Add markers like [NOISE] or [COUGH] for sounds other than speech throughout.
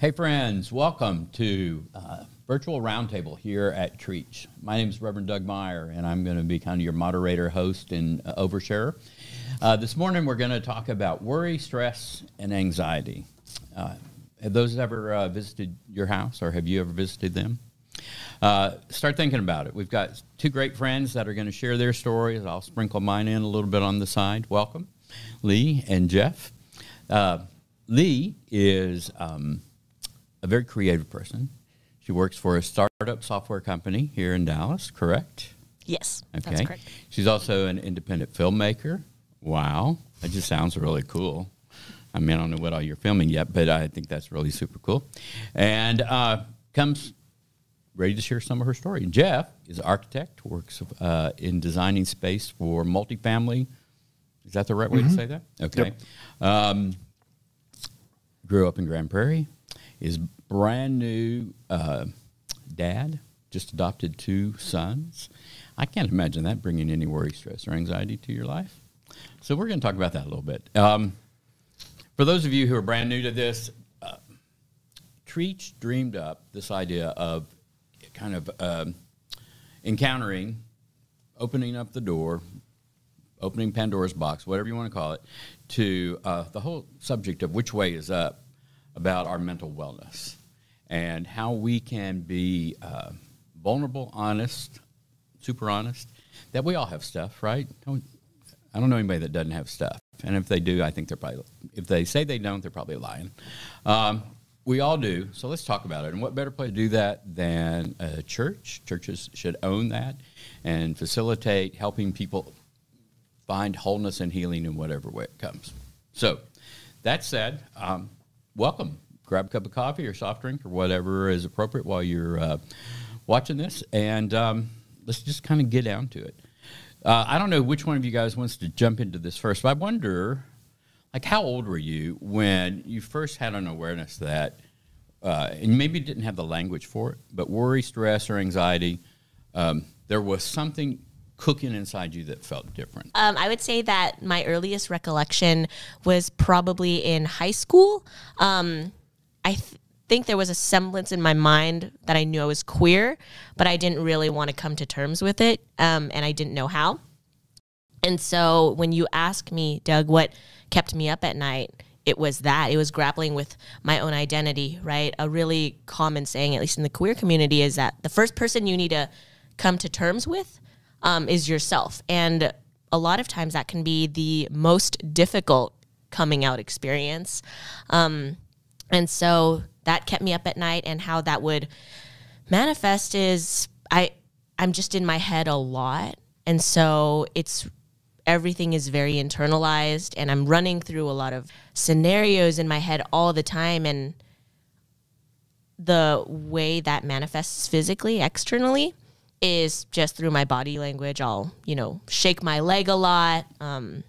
Hey, friends, welcome to uh, Virtual Roundtable here at Treach. My name is Reverend Doug Meyer, and I'm going to be kind of your moderator, host, and uh, oversharer. Uh, this morning, we're going to talk about worry, stress, and anxiety. Uh, have those ever uh, visited your house, or have you ever visited them? Uh, start thinking about it. We've got two great friends that are going to share their stories. I'll sprinkle mine in a little bit on the side. Welcome, Lee and Jeff. Lee is. Um, a very creative person. She works for a startup software company here in Dallas, correct? Yes, okay. that's correct. She's also an independent filmmaker. Wow, that just sounds really cool. I mean, I don't know what all you're filming yet, but I think that's really super cool. And uh, comes ready to share some of her story. Jeff is an architect, works uh, in designing space for multifamily. Is that the right way mm-hmm. to say that? Okay. Yep. Um, grew up in Grand Prairie, is brand new uh, dad, just adopted two sons. I can't imagine that bringing any worry, stress, or anxiety to your life. So we're going to talk about that a little bit. Um, for those of you who are brand new to this, uh, Treach dreamed up this idea of kind of um, encountering, opening up the door, opening Pandora's box, whatever you want to call it, to uh, the whole subject of which way is up about our mental wellness and how we can be uh, vulnerable, honest, super honest. That we all have stuff, right? I don't know anybody that doesn't have stuff. And if they do, I think they're probably, if they say they don't, they're probably lying. Um, we all do. So let's talk about it. And what better place to do that than a church? Churches should own that and facilitate helping people find wholeness and healing in whatever way it comes. So, that said, um, welcome. Grab a cup of coffee or soft drink or whatever is appropriate while you're uh, watching this, and um, let's just kind of get down to it. Uh, I don't know which one of you guys wants to jump into this first, but I wonder, like, how old were you when you first had an awareness that, uh, and maybe didn't have the language for it, but worry, stress, or anxiety, um, there was something cooking inside you that felt different? Um, I would say that my earliest recollection was probably in high school. Um, I th- think there was a semblance in my mind that I knew I was queer, but I didn't really want to come to terms with it, um, and I didn't know how. And so when you ask me, Doug, what kept me up at night, it was that. It was grappling with my own identity, right? A really common saying, at least in the queer community, is that the first person you need to come to terms with um, is yourself. And a lot of times that can be the most difficult coming out experience. Um, and so that kept me up at night and how that would manifest is I I'm just in my head a lot. And so it's everything is very internalized and I'm running through a lot of scenarios in my head all the time and the way that manifests physically externally is just through my body language. I'll, you know, shake my leg a lot um,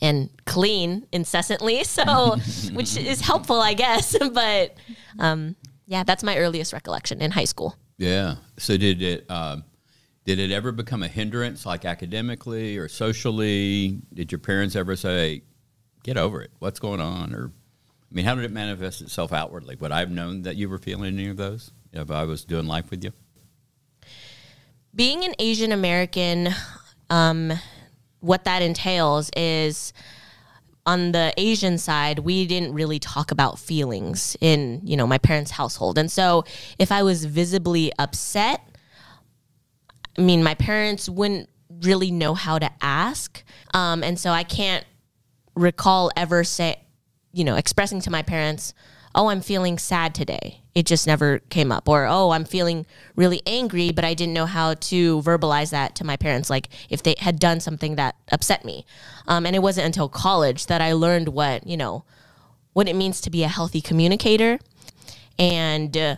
and clean incessantly. [LAUGHS] So, which is helpful, I guess. [LAUGHS] but um, yeah, that's my earliest recollection in high school. Yeah. So, did it. Uh, did it ever become a hindrance, like academically or socially? Did your parents ever say, "Get over it. What's going on?" Or, I mean, how did it manifest itself outwardly? Would I've known that you were feeling any of those if I was doing life with you? Being an Asian American, um, what that entails is on the Asian side, we didn't really talk about feelings in, you know, my parents' household. And so if I was visibly upset, I mean, my parents wouldn't really know how to ask. Um, and so I can't recall ever say, you know, expressing to my parents, oh, I'm feeling sad today. It just never came up. Or, oh, I'm feeling really angry, but I didn't know how to verbalize that to my parents, like if they had done something that upset me. Um, and it wasn't until college that I learned what, you know, what it means to be a healthy communicator. And uh,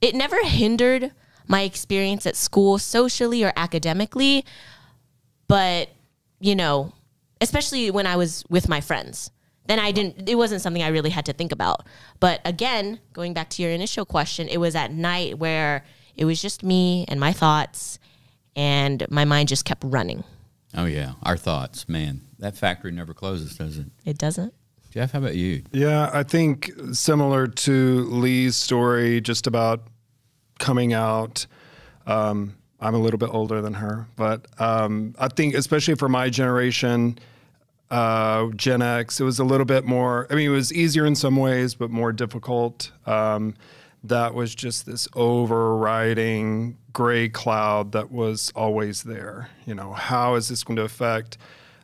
it never hindered my experience at school socially or academically, but, you know, especially when I was with my friends then I didn't, it wasn't something I really had to think about. But again, going back to your initial question, it was at night where it was just me and my thoughts, and my mind just kept running. Oh, yeah. Our thoughts, man. That factory never closes, does it? It doesn't. Jeff, how about you? Yeah, I think similar to Lee's story, just about coming out. Um, I'm a little bit older than her, but um, I think, especially for my generation, uh, Gen X, it was a little bit more. I mean, it was easier in some ways, but more difficult. Um, that was just this overriding gray cloud that was always there. You know, how is this going to affect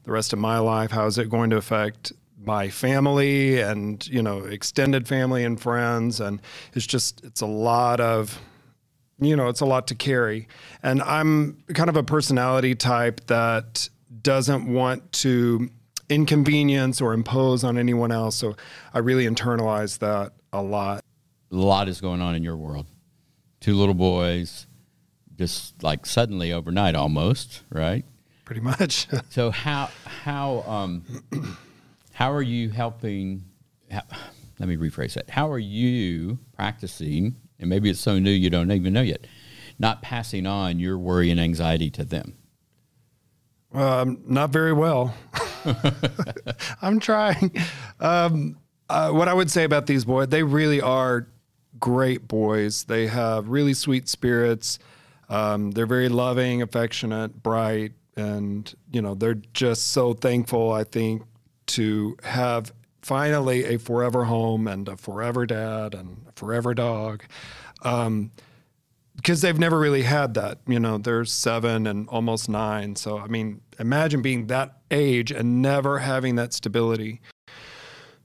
the rest of my life? How is it going to affect my family and you know extended family and friends? And it's just it's a lot of you know it's a lot to carry. And I'm kind of a personality type that doesn't want to inconvenience or impose on anyone else. So I really internalize that a lot a lot is going on in your world. Two little boys, just like suddenly overnight, almost right. Pretty much. [LAUGHS] so how how um, how are you helping? How, let me rephrase that. How are you practicing? And maybe it's so new you don't even know yet. Not passing on your worry and anxiety to them. Um, not very well. [LAUGHS] [LAUGHS] I'm trying. Um, uh, what I would say about these boys, they really are great boys. They have really sweet spirits. Um, they're very loving, affectionate, bright, and you know they're just so thankful. I think to have finally a forever home and a forever dad and a forever dog. Um, because they've never really had that. You know, they're seven and almost nine. So, I mean, imagine being that age and never having that stability.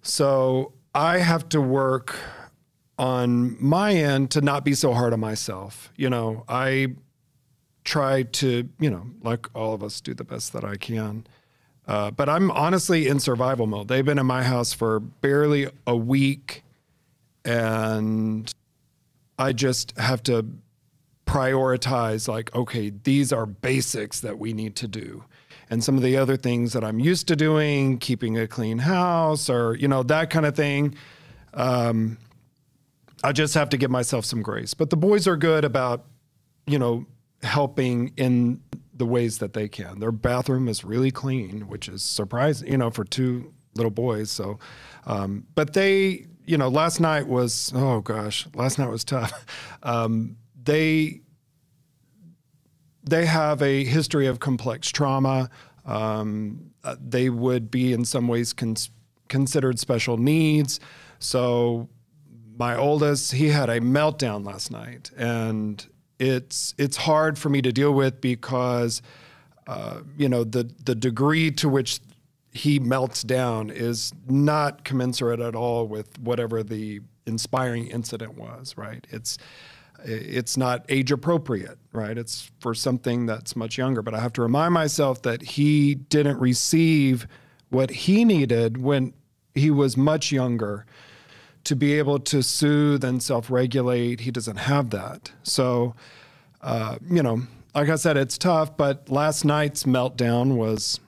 So, I have to work on my end to not be so hard on myself. You know, I try to, you know, like all of us, do the best that I can. Uh, but I'm honestly in survival mode. They've been in my house for barely a week, and I just have to prioritize like, okay, these are basics that we need to do. And some of the other things that I'm used to doing, keeping a clean house or, you know, that kind of thing. Um, I just have to give myself some grace. But the boys are good about, you know, helping in the ways that they can. Their bathroom is really clean, which is surprising, you know, for two little boys. So, um, but they, you know, last night was, oh gosh, last night was tough. [LAUGHS] Um, they, they have a history of complex trauma. Um, uh, they would be in some ways cons- considered special needs. So my oldest, he had a meltdown last night, and it's it's hard for me to deal with because uh, you know the the degree to which he melts down is not commensurate at all with whatever the inspiring incident was. Right? It's it's not age appropriate, right? It's for something that's much younger. But I have to remind myself that he didn't receive what he needed when he was much younger to be able to soothe and self regulate. He doesn't have that. So, uh, you know, like I said, it's tough, but last night's meltdown was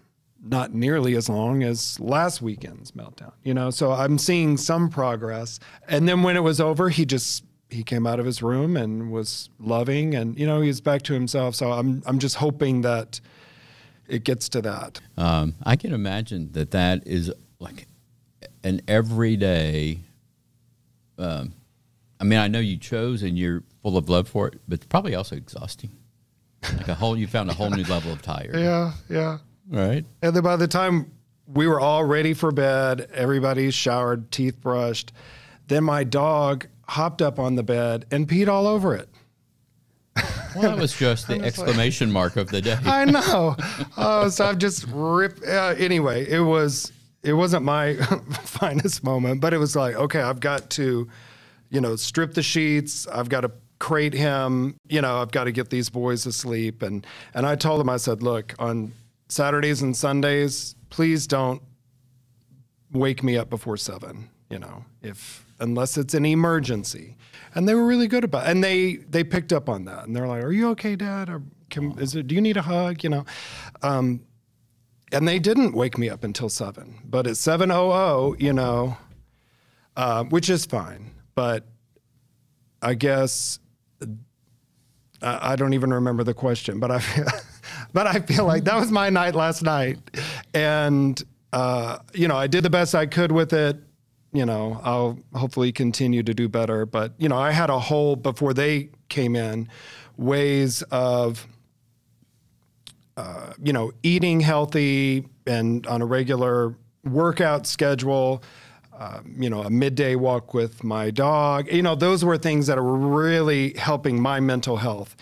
not nearly as long as last weekend's meltdown, you know? So I'm seeing some progress. And then when it was over, he just, he came out of his room and was loving and, you know, he's back to himself. So I'm, I'm just hoping that it gets to that. Um, I can imagine that that is like an everyday um, I mean, I know you chose and you're full of love for it, but it's probably also exhausting. Like a whole, you found a whole new level of tired. [LAUGHS] Yeah, yeah. Right. And then by the time we were all ready for bed, everybody showered, teeth brushed, then my dog hopped up on the bed and peed all over it. Well, that was just the [LAUGHS] exclamation like, mark of the day. I know. Oh, so I've just ripped. Uh, anyway, it was it wasn't my [LAUGHS] finest moment, but it was like, okay, I've got to, you know, strip the sheets. I've got to crate him. You know, I've got to get these boys asleep. And and I told him, I said, look, on Saturdays and Sundays, please don't wake me up before seven. You know, if unless it's an emergency. And they were really good about, it. and they they picked up on that. And they're like, "Are you okay, Dad? Or can, is it? Do you need a hug? You know." Um, and they didn't wake me up until seven. But at seven oh oh, you know, uh, which is fine. But I guess I, I don't even remember the question. But I, feel, [LAUGHS] but I feel like that was my night last night, and uh, you know, I did the best I could with it. You know, I'll hopefully continue to do better. But, you know, I had a whole, before they came in, ways of, uh, you know, eating healthy and on a regular workout schedule. Um, you know, a midday walk with my dog. You know, those were things that were really helping my mental health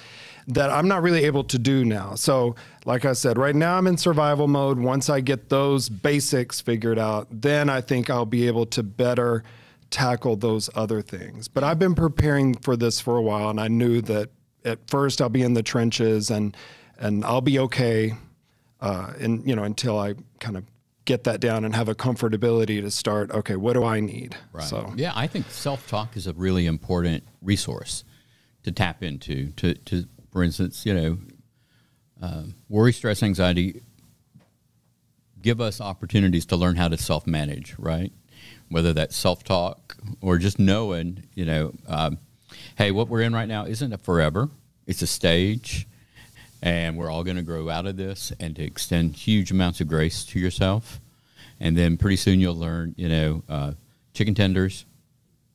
that I'm not really able to do now. So, like I said, right now I'm in survival mode. Once I get those basics figured out, then I think I'll be able to better tackle those other things. But I've been preparing for this for a while, and I knew that at first I'll be in the trenches and and I'll be okay, uh, and you know until I kind of get that down and have a comfortability to start. Okay, what do I need? Right. So yeah, I think self talk is a really important resource to tap into to to for instance, you know, uh, worry, stress, anxiety give us opportunities to learn how to self manage, right? Whether that's self talk or just knowing, you know, um, hey, what we're in right now isn't a forever, it's a stage, and we're all going to grow out of this and to extend huge amounts of grace to yourself. And then pretty soon you'll learn, you know, uh, chicken tenders,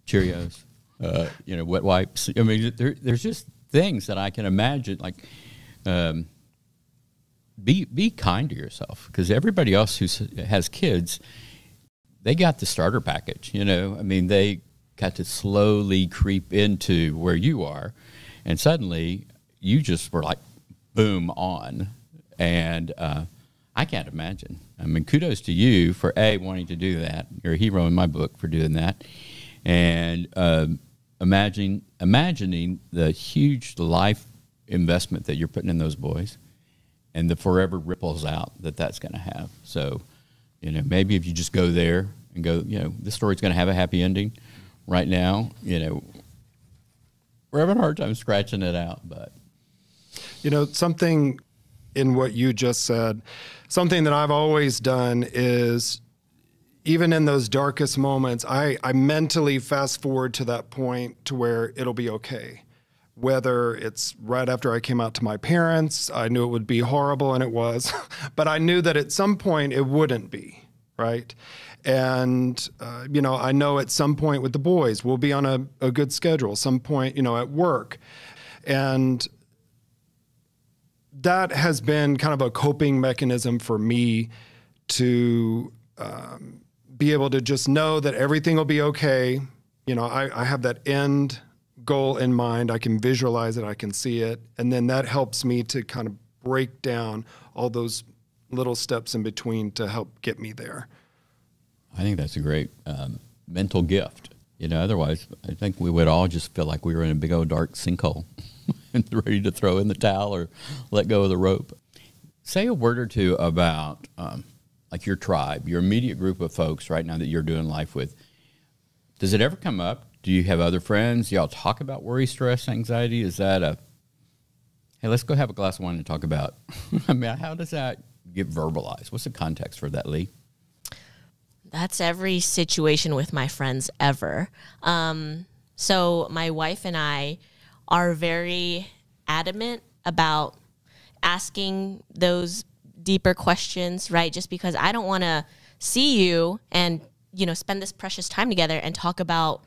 Cheerios, uh, you know, wet wipes. I mean, there, there's just things that I can imagine. Like, um, be be kind to yourself because everybody else who has kids, they got the starter package. You know, I mean, they got to slowly creep into where you are, and suddenly you just were like, boom, on, and uh, I can't imagine. I mean, kudos to you for a wanting to do that. You're a hero in my book for doing that, and. Um, imagining imagining the huge life investment that you're putting in those boys and the forever ripples out that that's going to have. So, you know, maybe if you just go there and go, you know, this story's going to have a happy ending. Right now, you know, we're having a hard time scratching it out, but you know, something in what you just said, something that I've always done is even in those darkest moments, I, I mentally fast forward to that point to where it'll be okay. Whether it's right after I came out to my parents, I knew it would be horrible and it was, [LAUGHS] but I knew that at some point it wouldn't be, right? And, uh, you know, I know at some point with the boys, we'll be on a, a good schedule, some point, you know, at work. And that has been kind of a coping mechanism for me to um, be able to just know that everything will be okay. You know, I, I have that end goal in mind. I can visualize it, I can see it. And then that helps me to kind of break down all those little steps in between to help get me there. I think that's a great um, mental gift. You know, otherwise, I think we would all just feel like we were in a big old dark sinkhole [LAUGHS] and ready to throw in the towel or let go of the rope. Say a word or two about um, like your tribe, your immediate group of folks right now that you're doing life with, does it ever come up? Do you have other friends? Y'all talk about worry, stress, anxiety? Is that a hey, let's go have a glass of wine and talk about? [LAUGHS] I mean, how does that get verbalized? What's the context for that, Lee? That's every situation with my friends ever. Um, so my wife and I are very adamant about asking those deeper questions, right? Just because I don't want to see you and, you know, spend this precious time together and talk about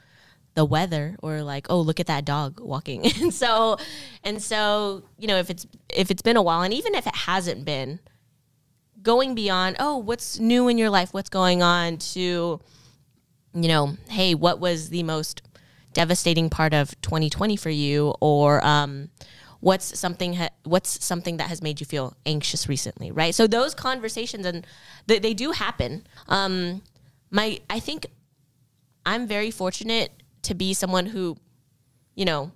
the weather or like oh look at that dog walking. [LAUGHS] And so and so you know if it's if it's been a while and even if it hasn't been going beyond oh what's new in your life? What's going on? To you know hey what was the most devastating part of 2020 for you? Or um what's something ha- what's something that has made you feel anxious recently right? So those conversations and th- they do happen. Um my i think i'm very fortunate to be someone who you know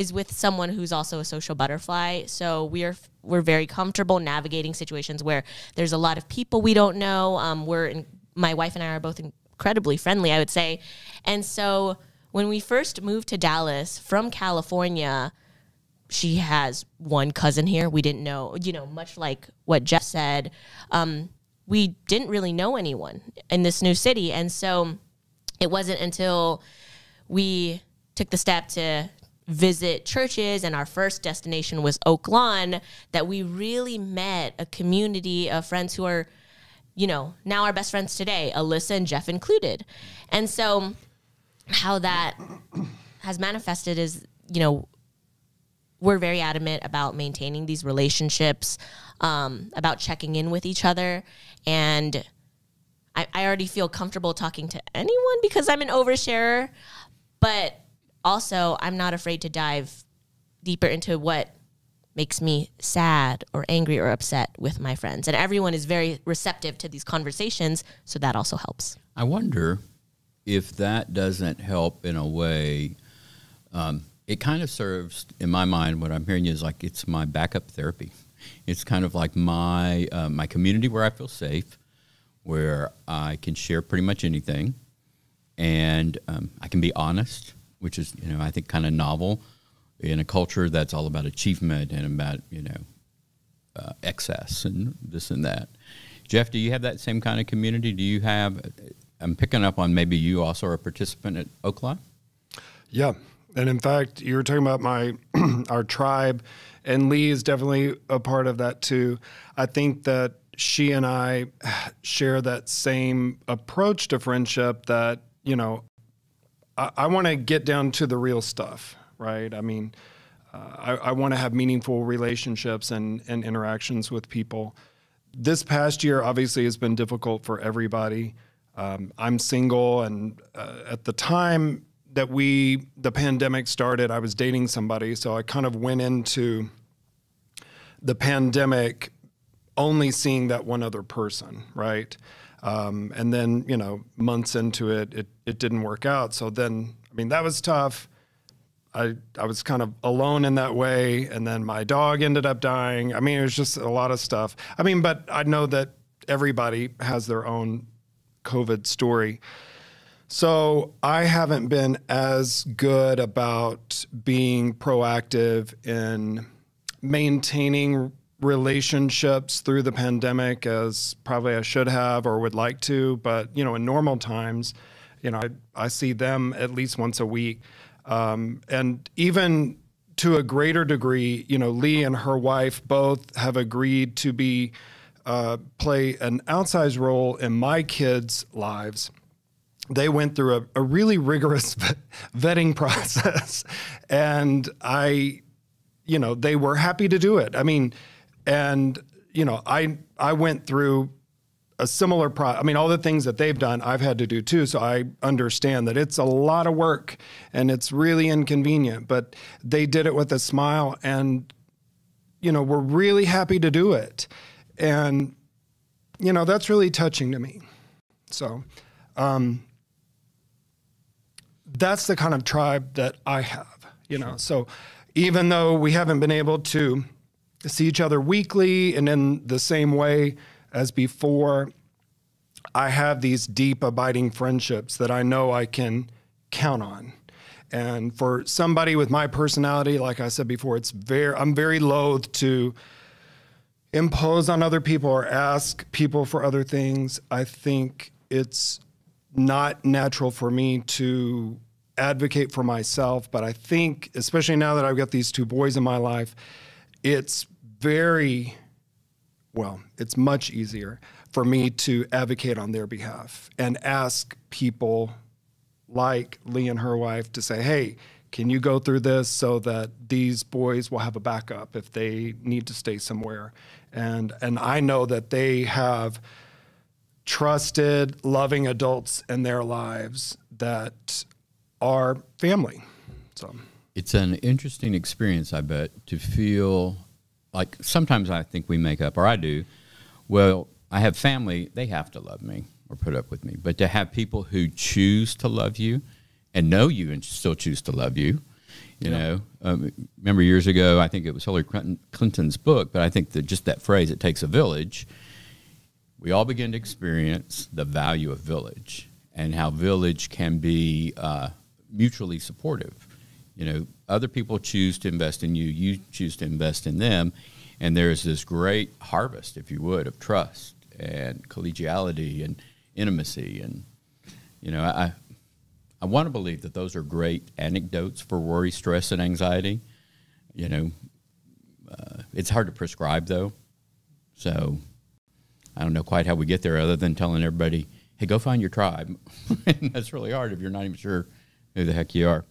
is with someone who's also a social butterfly. So we're we're very comfortable navigating situations where there's a lot of people we don't know. Um, we're in, my wife and i are both incredibly friendly i would say. And so when we first moved to dallas from california she has one cousin here. We didn't know, you know, much like what Jeff said, um, we didn't really know anyone in this new city. And so it wasn't until we took the step to visit churches and our first destination was Oak Lawn that we really met a community of friends who are you know, now our best friends today, Alyssa and Jeff included. And so how that has manifested is, you know, we're very adamant about maintaining these relationships, um, about checking in with each other. And I, I already feel comfortable talking to anyone because I'm an oversharer. But also, I'm not afraid to dive deeper into what makes me sad or angry or upset with my friends. And everyone is very receptive to these conversations. So that also helps. I wonder if that doesn't help in a way. Um, it kind of serves, in my mind, what I'm hearing is like it's my backup therapy. It's kind of like my uh, my community where I feel safe, where I can share pretty much anything, and um, I can be honest, which is you know I think kind of novel in a culture that's all about achievement and about you know uh, excess and this and that. Jeff, do you have that same kind of community? Do you have? I'm picking up on maybe you also are a participant at Oak Lawn. Yeah, and in fact, you were talking about my [CLEARS THROAT] our tribe, and Lee is definitely a part of that too. I think that she and I [SIGHS] share that same approach to friendship. That you know, I, I want to get down to the real stuff, right? I mean, uh, I, I want to have meaningful relationships and and interactions with people. This past year, obviously, has been difficult for everybody. Um, I'm single, and uh, at the time that we the pandemic started, I was dating somebody, so I kind of went into the pandemic only seeing that one other person, right? Um, and then you know months into it, it it didn't work out. So then, I mean, that was tough. I I was kind of alone in that way, and then my dog ended up dying. I mean, it was just a lot of stuff. I mean, but I know that everybody has their own COVID story. So I haven't been as good about being proactive in maintaining relationships through the pandemic as probably I should have or would like to. But you know, in normal times, you know, I, I see them at least once a week, um, and even to a greater degree, you know, Lee and her wife both have agreed to be uh, play an outsized role in my kids' lives they went through a, a really rigorous [LAUGHS] vetting process. And i you know they were happy to do it. I mean and you know i i went through a similar pro i mean all the things that they've done i've had to do too. So i understand that it's a lot of work and it's really inconvenient but they did it with a smile and you know we're really happy to do it. And you know that's really touching to me. So um, that's the kind of tribe that I have, you know. So even though we haven't been able to see each other weekly and in the same way as before, I have these deep, abiding friendships that I know I can count on. And for somebody with my personality, like I said before, it's very I'm very loath to impose on other people or ask people for other things. I think it's not natural for me to advocate for myself, but I think, especially now that I've got these two boys in my life, it's very, well, it's much easier for me to advocate on their behalf and ask people like Lee and her wife to say, hey, can you go through this so that these boys will have a backup if they need to stay somewhere? And and I know that they have trusted, loving adults in their lives that are family. So it's an interesting experience, I bet, to feel like sometimes I think we make up, or I do. Well, I have family; they have to love me or put up with me. But to have people who choose to love you and know you and still choose to love you, you yeah. know, um, remember years ago, I think it was Hillary Clinton's book, but I think that just that phrase, "It takes a village." we all begin to experience the value of village and how village can be uh, mutually supportive. You know, other people choose to invest in you, you choose to invest in them, and there's this great harvest, if you would, of trust and collegiality and intimacy. And you know, I I want to believe that those are great anecdotes for worry, stress, and anxiety. You know, uh, it's hard to prescribe though, so I don't know quite how we get there, other than telling everybody, "Hey, go find your tribe." and [LAUGHS] that's really hard if you're not even sure who the heck you are.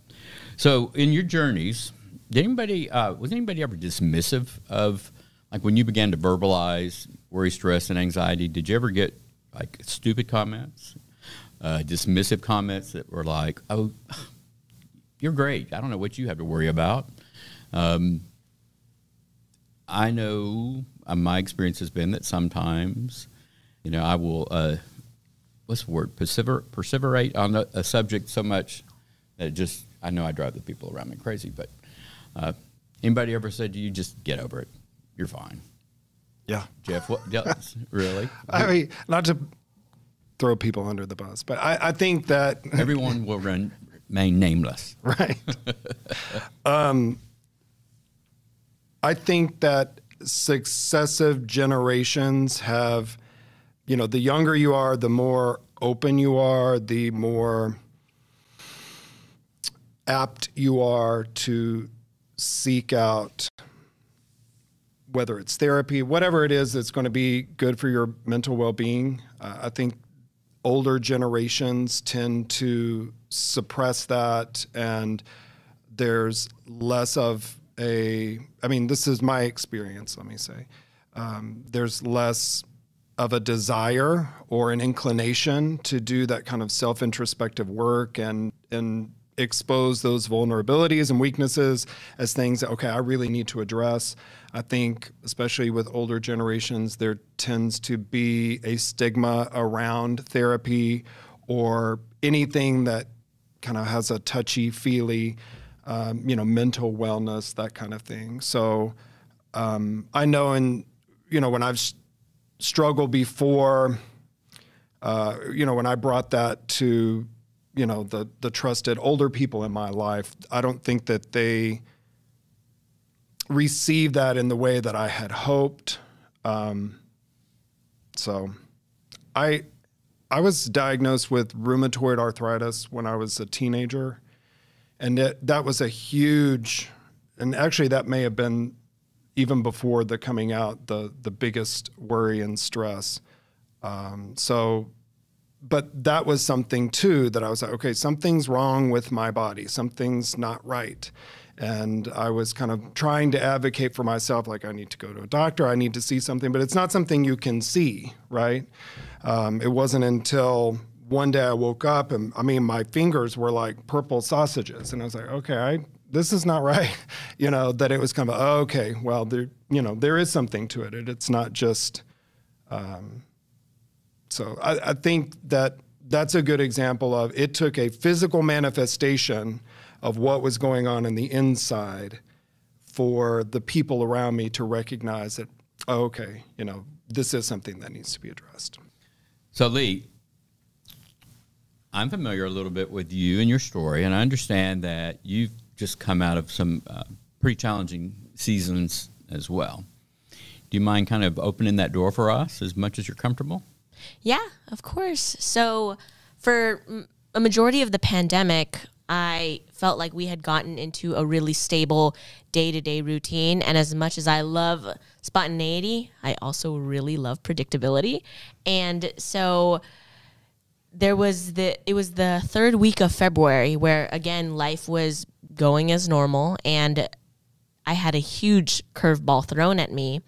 So, in your journeys, did anybody uh, was anybody ever dismissive of like when you began to verbalize worry, stress, and anxiety? Did you ever get like stupid comments, uh, dismissive comments that were like, "Oh, [SIGHS] you're great. I don't know what you have to worry about." Um, I know uh, my experience has been that sometimes, you know, I will, uh, what's the word, persever- perseverate on a, a, subject so much it just, I know I drive the people around me crazy, but uh, anybody ever said to you, just get over it? You're fine. Yeah. Jeff, what, [LAUGHS] really? I mean, not to throw people under the bus, but I, I think that [LAUGHS] everyone will run, remain nameless. Right. [LAUGHS] um, I think that successive generations have, you know, the younger you are, the more open you are, the more apt you are to seek out whether it's therapy, whatever it is that's going to be good for your mental well being. Uh, I think older generations tend to suppress that, and there's less of a, I mean, this is my experience, let me say. Um, there's less of a desire or an inclination to do that kind of self introspective work and, and expose those vulnerabilities and weaknesses as things that, okay, I really need to address. I think, especially with older generations, there tends to be a stigma around therapy or anything that kind of has a touchy feely um, you know, mental wellness, that kind of thing. So um, I know, in you know, when I've struggled before, uh, you know, when I brought that to you know the the trusted older people in my life, I don't think that they received that in the way that I had hoped. Um, so, I I was diagnosed with rheumatoid arthritis when I was a teenager and it, that was a huge and actually that may have been even before the coming out the the biggest worry and stress um, so but that was something too that i was like okay something's wrong with my body something's not right and i was kind of trying to advocate for myself like i need to go to a doctor i need to see something but it's not something you can see right um, it wasn't until one day I woke up and I mean my fingers were like purple sausages, and I was like, okay, I this is not [LAUGHS] right. you know that it was kind of oh, okay. Well, there you know there is something to it. it it's not just. Um, so I, I think that that's a good example of it took a physical manifestation of what was going on in the inside for the people around me to recognize that oh, okay, you know this is something that needs to be addressed. So Lee, I'm familiar a little bit with you and your story, and I understand that you've just come out of some uh, pretty challenging seasons as well. Do you mind kind of opening that door for us as much as you're comfortable? Yeah, of course. So, for a majority of the pandemic, I felt like we had gotten into a really stable day to day routine. And as much as I love spontaneity, I also really love predictability. And so, there was the it was the third week of February where again life was going as normal and I had a huge curveball thrown at me.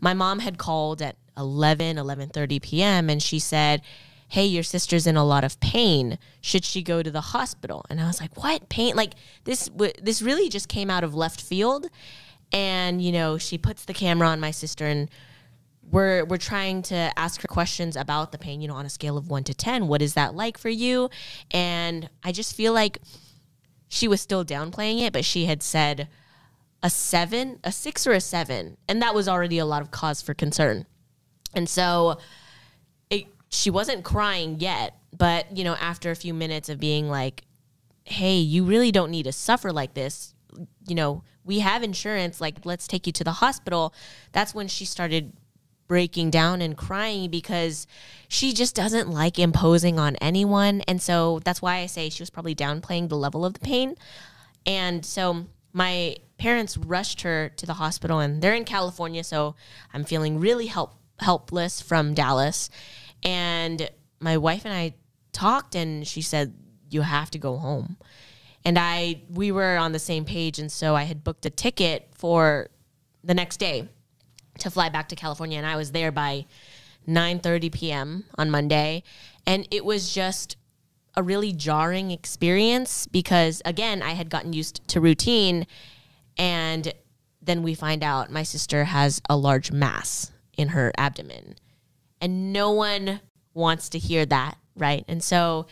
My mom had called at 11 11:30 p.m. and she said, "Hey, your sister's in a lot of pain. Should she go to the hospital?" And I was like, "What? Pain? Like this w- this really just came out of left field." And you know, she puts the camera on my sister and we're we're trying to ask her questions about the pain you know on a scale of 1 to 10 what is that like for you and i just feel like she was still downplaying it but she had said a 7 a 6 or a 7 and that was already a lot of cause for concern and so it, she wasn't crying yet but you know after a few minutes of being like hey you really don't need to suffer like this you know we have insurance like let's take you to the hospital that's when she started breaking down and crying because she just doesn't like imposing on anyone. And so that's why I say she was probably downplaying the level of the pain. And so my parents rushed her to the hospital and they're in California. So I'm feeling really help, helpless from Dallas. And my wife and I talked, and she said, You have to go home. And I, we were on the same page. And so I had booked a ticket for the next day to fly back to California. And I was there by 9:30 p.m. on Monday. And it was just a really jarring experience because again, I had gotten used to routine and then we find out my sister has a large mass in her abdomen. And no one wants to hear that, right? And so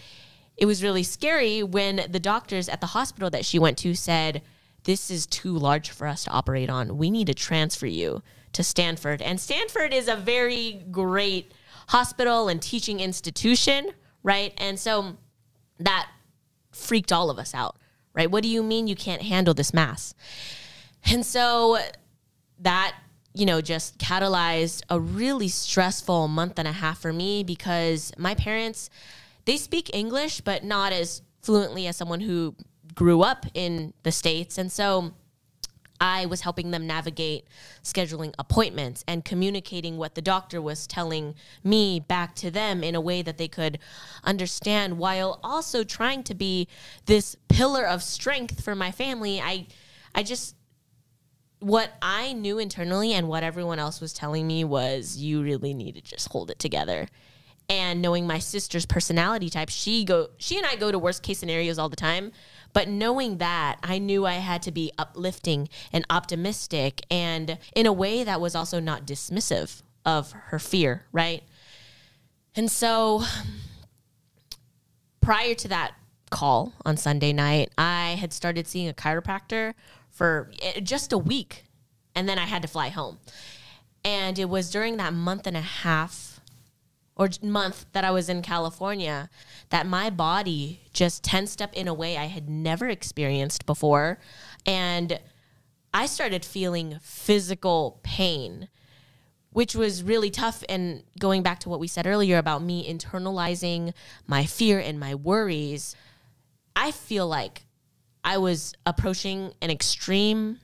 it was really scary when the doctors at the hospital that she went to said, This is too large for us to operate on. We need to transfer you to Stanford. And Stanford is a very great hospital and teaching institution, right? And so that freaked all of us out, right? What do you mean you can't handle this mass? And so that, you know, just catalyzed a really stressful month and a half for me because my parents, they speak English, but not as fluently as someone who grew up in the States. And so I was helping them navigate scheduling appointments and communicating what the doctor was telling me back to them in a way that they could understand while also trying to be this pillar of strength for my family. I I just what I knew internally and what everyone else was telling me was you really need to just hold it together. And knowing my sister's personality type, she go she and I go to worst case scenarios all the time. But knowing that, I knew I had to be uplifting and optimistic and in a way that was also not dismissive of her fear, right? And so prior to that call on Sunday night, I had started seeing a chiropractor for eh, just a week and then I had to fly home. And it was during that month and a half or month that I was in California that my body just tensed up in a way I had never experienced before. And I started feeling physical pain, which was really tough. And going back to what we said earlier about me internalizing my fear and my worries, I feel like I was approaching an extreme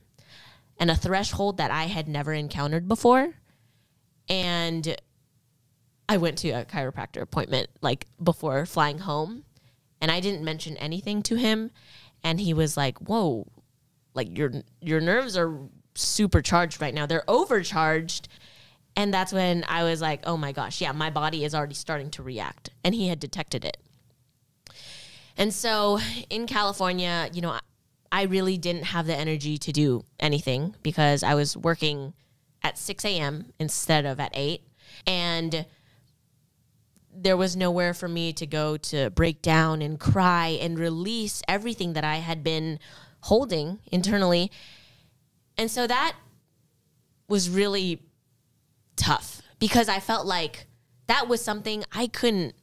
and a threshold that I had never encountered before. And I went to a chiropractor appointment like before flying home and I didn't mention anything to him and he was like, "Whoa, like your your nerves are supercharged right now. They're overcharged." And that's when I was like, "Oh my gosh, yeah, my body is already starting to react." And he had detected it. And so in California, you know, I really didn't have the energy to do anything because I was working at 6 a.m. instead of at 8. And there was nowhere for me to go to break down and cry and release everything that I had been holding internally. And so that was really tough because I felt like that was something I couldn't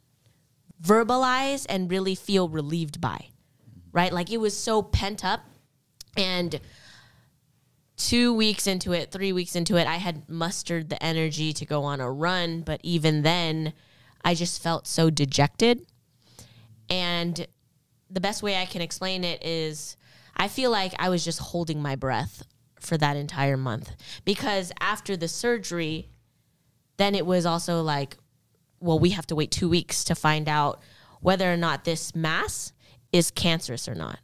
verbalize and really feel relieved by, right? Like it was so pent up. And two weeks into it, three weeks into it, I had mustered the energy to go on a run. But even then, I just felt so dejected. And the best way I can explain it is I feel like I was just holding my breath for that entire month because after the surgery, then it was also like, well, we have to wait two weeks to find out whether or not this mass is cancerous or not.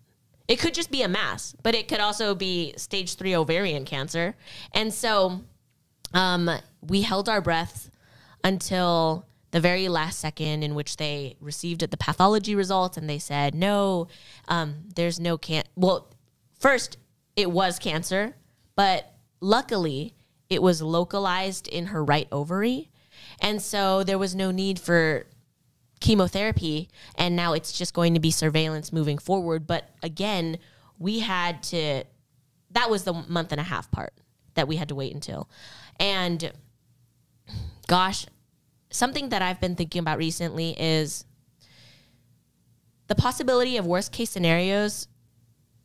It could just be a mass, but it could also be stage three ovarian cancer. And so um, we held our breath until the very last second in which they received the pathology results and they said, no, um, there's no can. Well, first, it was cancer, but luckily, it was localized in her right ovary. And so there was no need for chemotherapy. And now it's just going to be surveillance moving forward. But again, we had to, that was the month and a half part that we had to wait until. And gosh, something that I've been thinking about recently is the possibility of worst case scenarios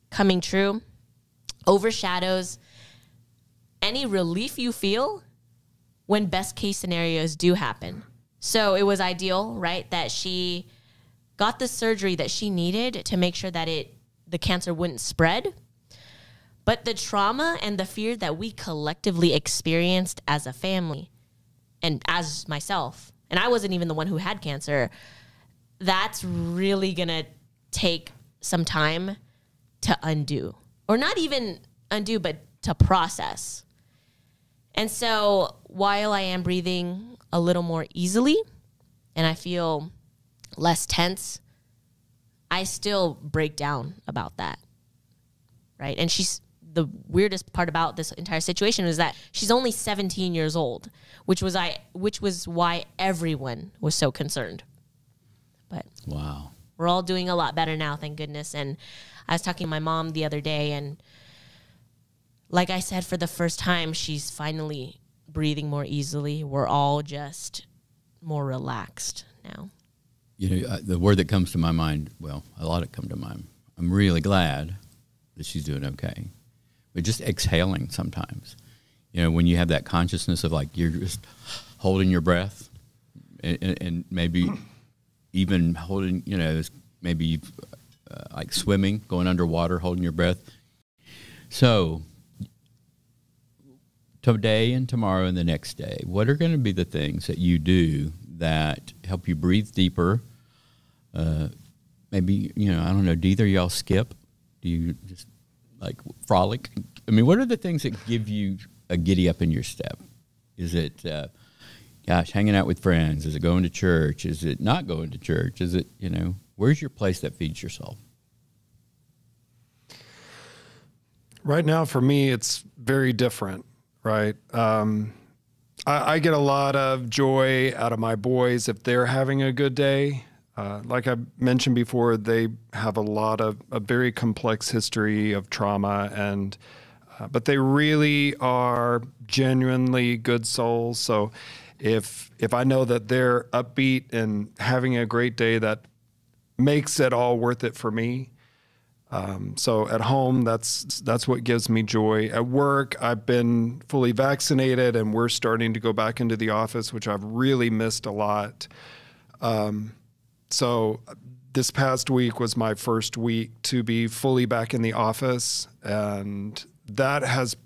coming true overshadows any relief you feel when best case scenarios do happen. So it was ideal, right, that she got the surgery that she needed to make sure that it the cancer wouldn't spread. But the trauma and the fear that we collectively experienced as a family and as myself, and I wasn't even the one who had cancer, that's really going to take some time to undo, or not even undo, but to process. And so while I am breathing a little more easily and I feel less tense, I still break down about that. Right. And she's the weirdest part about this entire situation is that she's only 17 years old, which was I which was why everyone was so concerned. But Wow. we're all doing a lot better now, thank goodness. And I was talking to my mom the other day and like I said for the first time, she's finally breathing more easily. We're all just more relaxed now. You know, uh, the word that comes to my mind, well, a lot of come to mind. I'm really glad that she's doing okay. But just exhaling sometimes. You know, when you have that consciousness of like you're just holding your breath and, and- maybe even holding, you know, maybe uh, like swimming, going underwater, holding your breath. So, today and tomorrow and the next day, what are going to be the things that you do that help you breathe deeper? Uh, maybe, you know, I don't know, do either of y'all skip? Do you just like frolic? I mean, what are the things that give you a giddy up in your step? Is it, uh, gosh, hanging out with friends? Is it going to church? Is it not going to church? Is it, you know, where's your place that feeds your soul? Right now, for me, it's very different, right? Um, I, I get a lot of joy out of my boys if they're having a good day. Uh, like I mentioned before, they have a lot of a very complex history of trauma, and uh, but they really are genuinely good souls. So if if I know that they're upbeat and having a great day, that makes it all worth it for me. Um, so at home, that's that's what gives me joy. At work, I've been fully vaccinated, and we're starting to go back into the office, which I've really missed a lot. Um, so this past week was my first week to be fully back in the office, and that has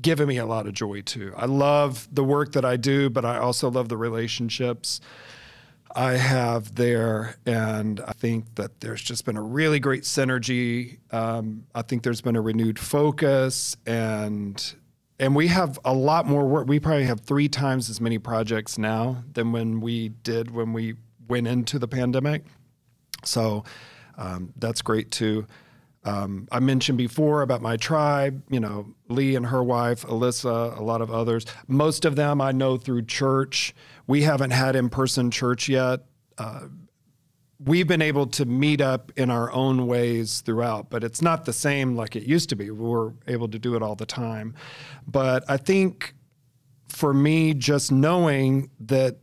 given me a lot of joy too. I love the work that I do, but I also love the relationships. I have there, and I think that there's just been a really great synergy. Um, I think there's been a renewed focus, and and we have a lot more work. We probably have three times as many projects now than when we did when we went into the pandemic. So um, that's great too. Um, I mentioned before about my tribe, you know, Lee and her wife, Alyssa, a lot of others. Most of them I know through church. We haven't had in person church yet. Uh, we've been able to meet up in our own ways throughout, but it's not the same like it used to be. We were able to do it all the time. But I think for me, just knowing that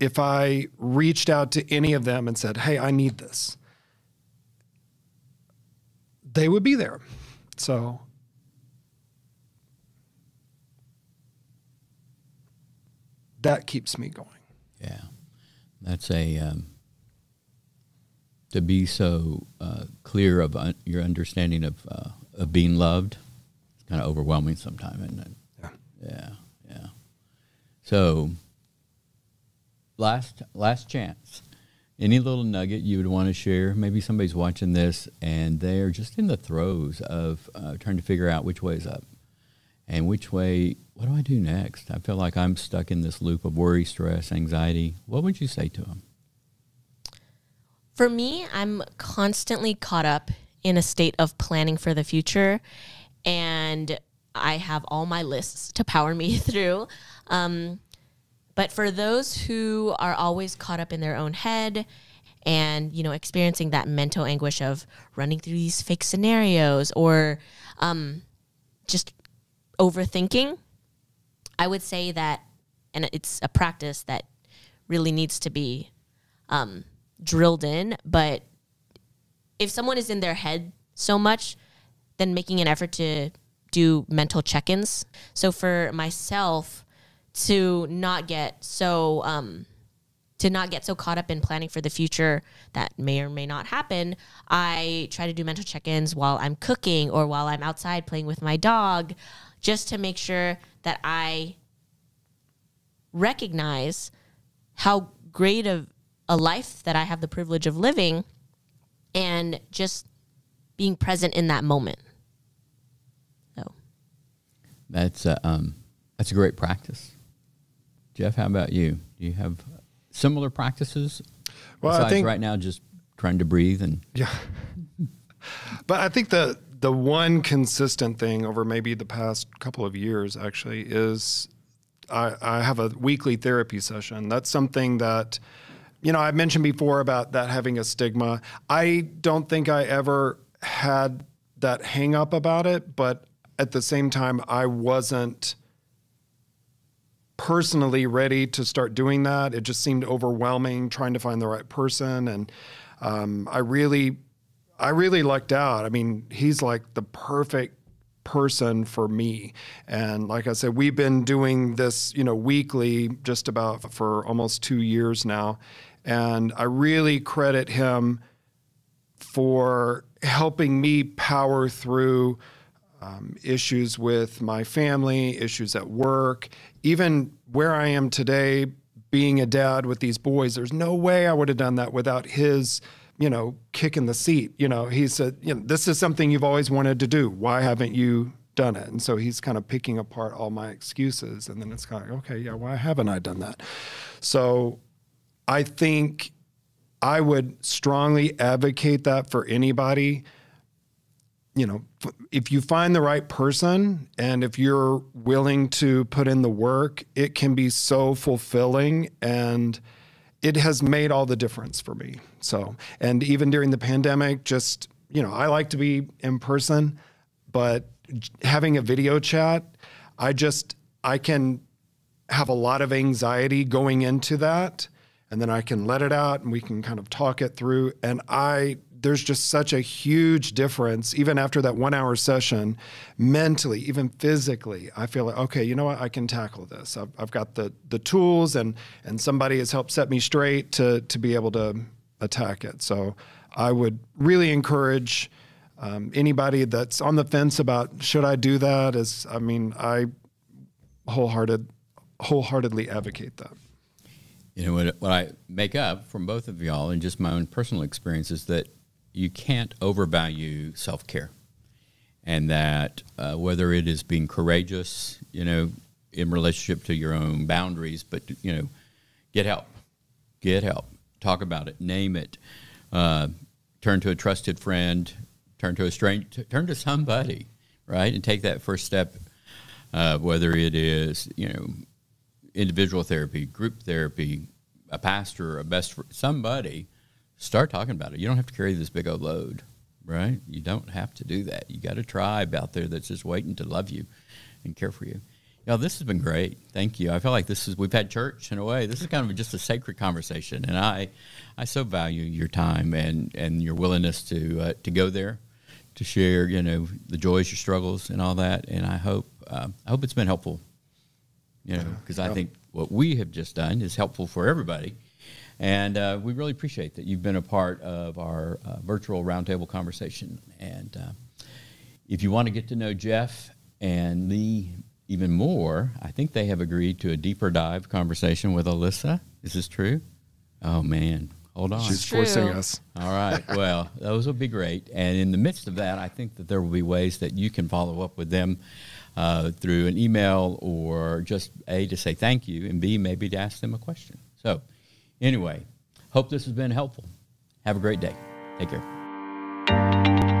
if I reached out to any of them and said, hey, I need this, they would be there. So that keeps me going. Yeah, that's a um, to be so uh, clear of un- your understanding of uh, of being loved. It's kind of overwhelming sometimes, isn't it? Yeah. Yeah, yeah. So, last last chance. Any little nugget you would want to share? Maybe somebody's watching this and they're just in the throes of uh, trying to figure out which way is up and which way. What do I do next? I feel like I'm stuck in this loop of worry, stress, anxiety. What would you say to them? For me, I'm constantly caught up in a state of planning for the future, and I have all my lists to power me [LAUGHS] through. Um, but for those who are always caught up in their own head and you know experiencing that mental anguish of running through these fake scenarios or um, just overthinking, I would say that, and it's a practice that really needs to be um, drilled in. But if someone is in their head so much, then making an effort to do mental check ins. So for myself, to not get so um, to not get so caught up in planning for the future that may or may not happen, I try to do mental check-ins while I'm cooking or while I'm outside playing with my dog, just to make sure that I recognize how great of a life that I have the privilege of living and just being present in that moment. So That's a, um, that's a great practice. Jeff, how about you? Do you have similar practices? Well, I think- right now just trying to breathe and Yeah. but I think the the one consistent thing over maybe the past couple of years actually is I, I have a weekly therapy session. That's something that you know I mentioned before about that having a stigma. I don't think I ever had that hang up about it, but at the same time I wasn't personally ready to start doing that. It just seemed overwhelming trying to find the right person, and um, I really, I really lucked out. I mean, he's like the perfect person for me. And like I said, we've been doing this, you know, weekly just about for almost two years now, and I really credit him for helping me power through um, issues with my family, issues at work, even where I am today, being a dad with these boys. There's no way I would have done that without his, you know, kick in the seat. You know, he said, you know, this is something you've always wanted to do. Why haven't you done it? And so he's kind of picking apart all my excuses. And then it's kind of, okay, yeah, why haven't I done that? So I think I would strongly advocate that for anybody you know, if you find the right person and if you're willing to put in the work, it can be so fulfilling and it has made all the difference for me. So, and even during the pandemic, just, you know, I like to be in person, but having a video chat, I just, I can have a lot of anxiety going into that and then I can let it out and we can kind of talk it through and I there's just such a huge difference even after that 1 hour session mentally even physically I feel like okay you know what? I can tackle this. I've, I've got the the tools and and somebody has helped set me straight to to be able to attack it. So I would really encourage um, anybody that's on the fence about should I do that is I mean I wholehearted wholeheartedly advocate that. You know, what, what I make up from both of y'all and just my own personal experience is that you can't overvalue self care. And that uh, whether it is being courageous, you know, in relationship to your own boundaries, but, you know, get help. Get help. Talk about it. Name it. Uh, turn to a trusted friend. Turn to a stranger. Turn to somebody, right? And take that first step, uh, whether it is, you know, individual therapy, group therapy, a pastor, a best somebody, start talking about it. You don't have to carry this big old load, right? You don't have to do that. You got a tribe out there that's just waiting to love you and care for you. Yeah, this has been great. Thank you. I feel like this is we've had church in a way. This is kind of just a sacred conversation, and I, I so value your time and and your willingness to uh, to go there, to share you know the joys, your struggles, and all that. And I hope uh, I hope it's been helpful you know, because I think what we have just done is helpful for everybody. And uh, we really appreciate that you've been a part of our uh, virtual roundtable conversation. And uh, if you want to get to know Jeff and Lee even more, I think they have agreed to a deeper dive conversation with Alyssa. Is this true? Oh, man. Hold on. She's forcing us. All right. [LAUGHS] Well, those will be great. And in the midst of that, I think that there will be ways that you can follow up with them uh, through an email or just A, to say thank you, and B, maybe to ask them a question. So, Anyway, hope this has been helpful. Have a great day. Take care.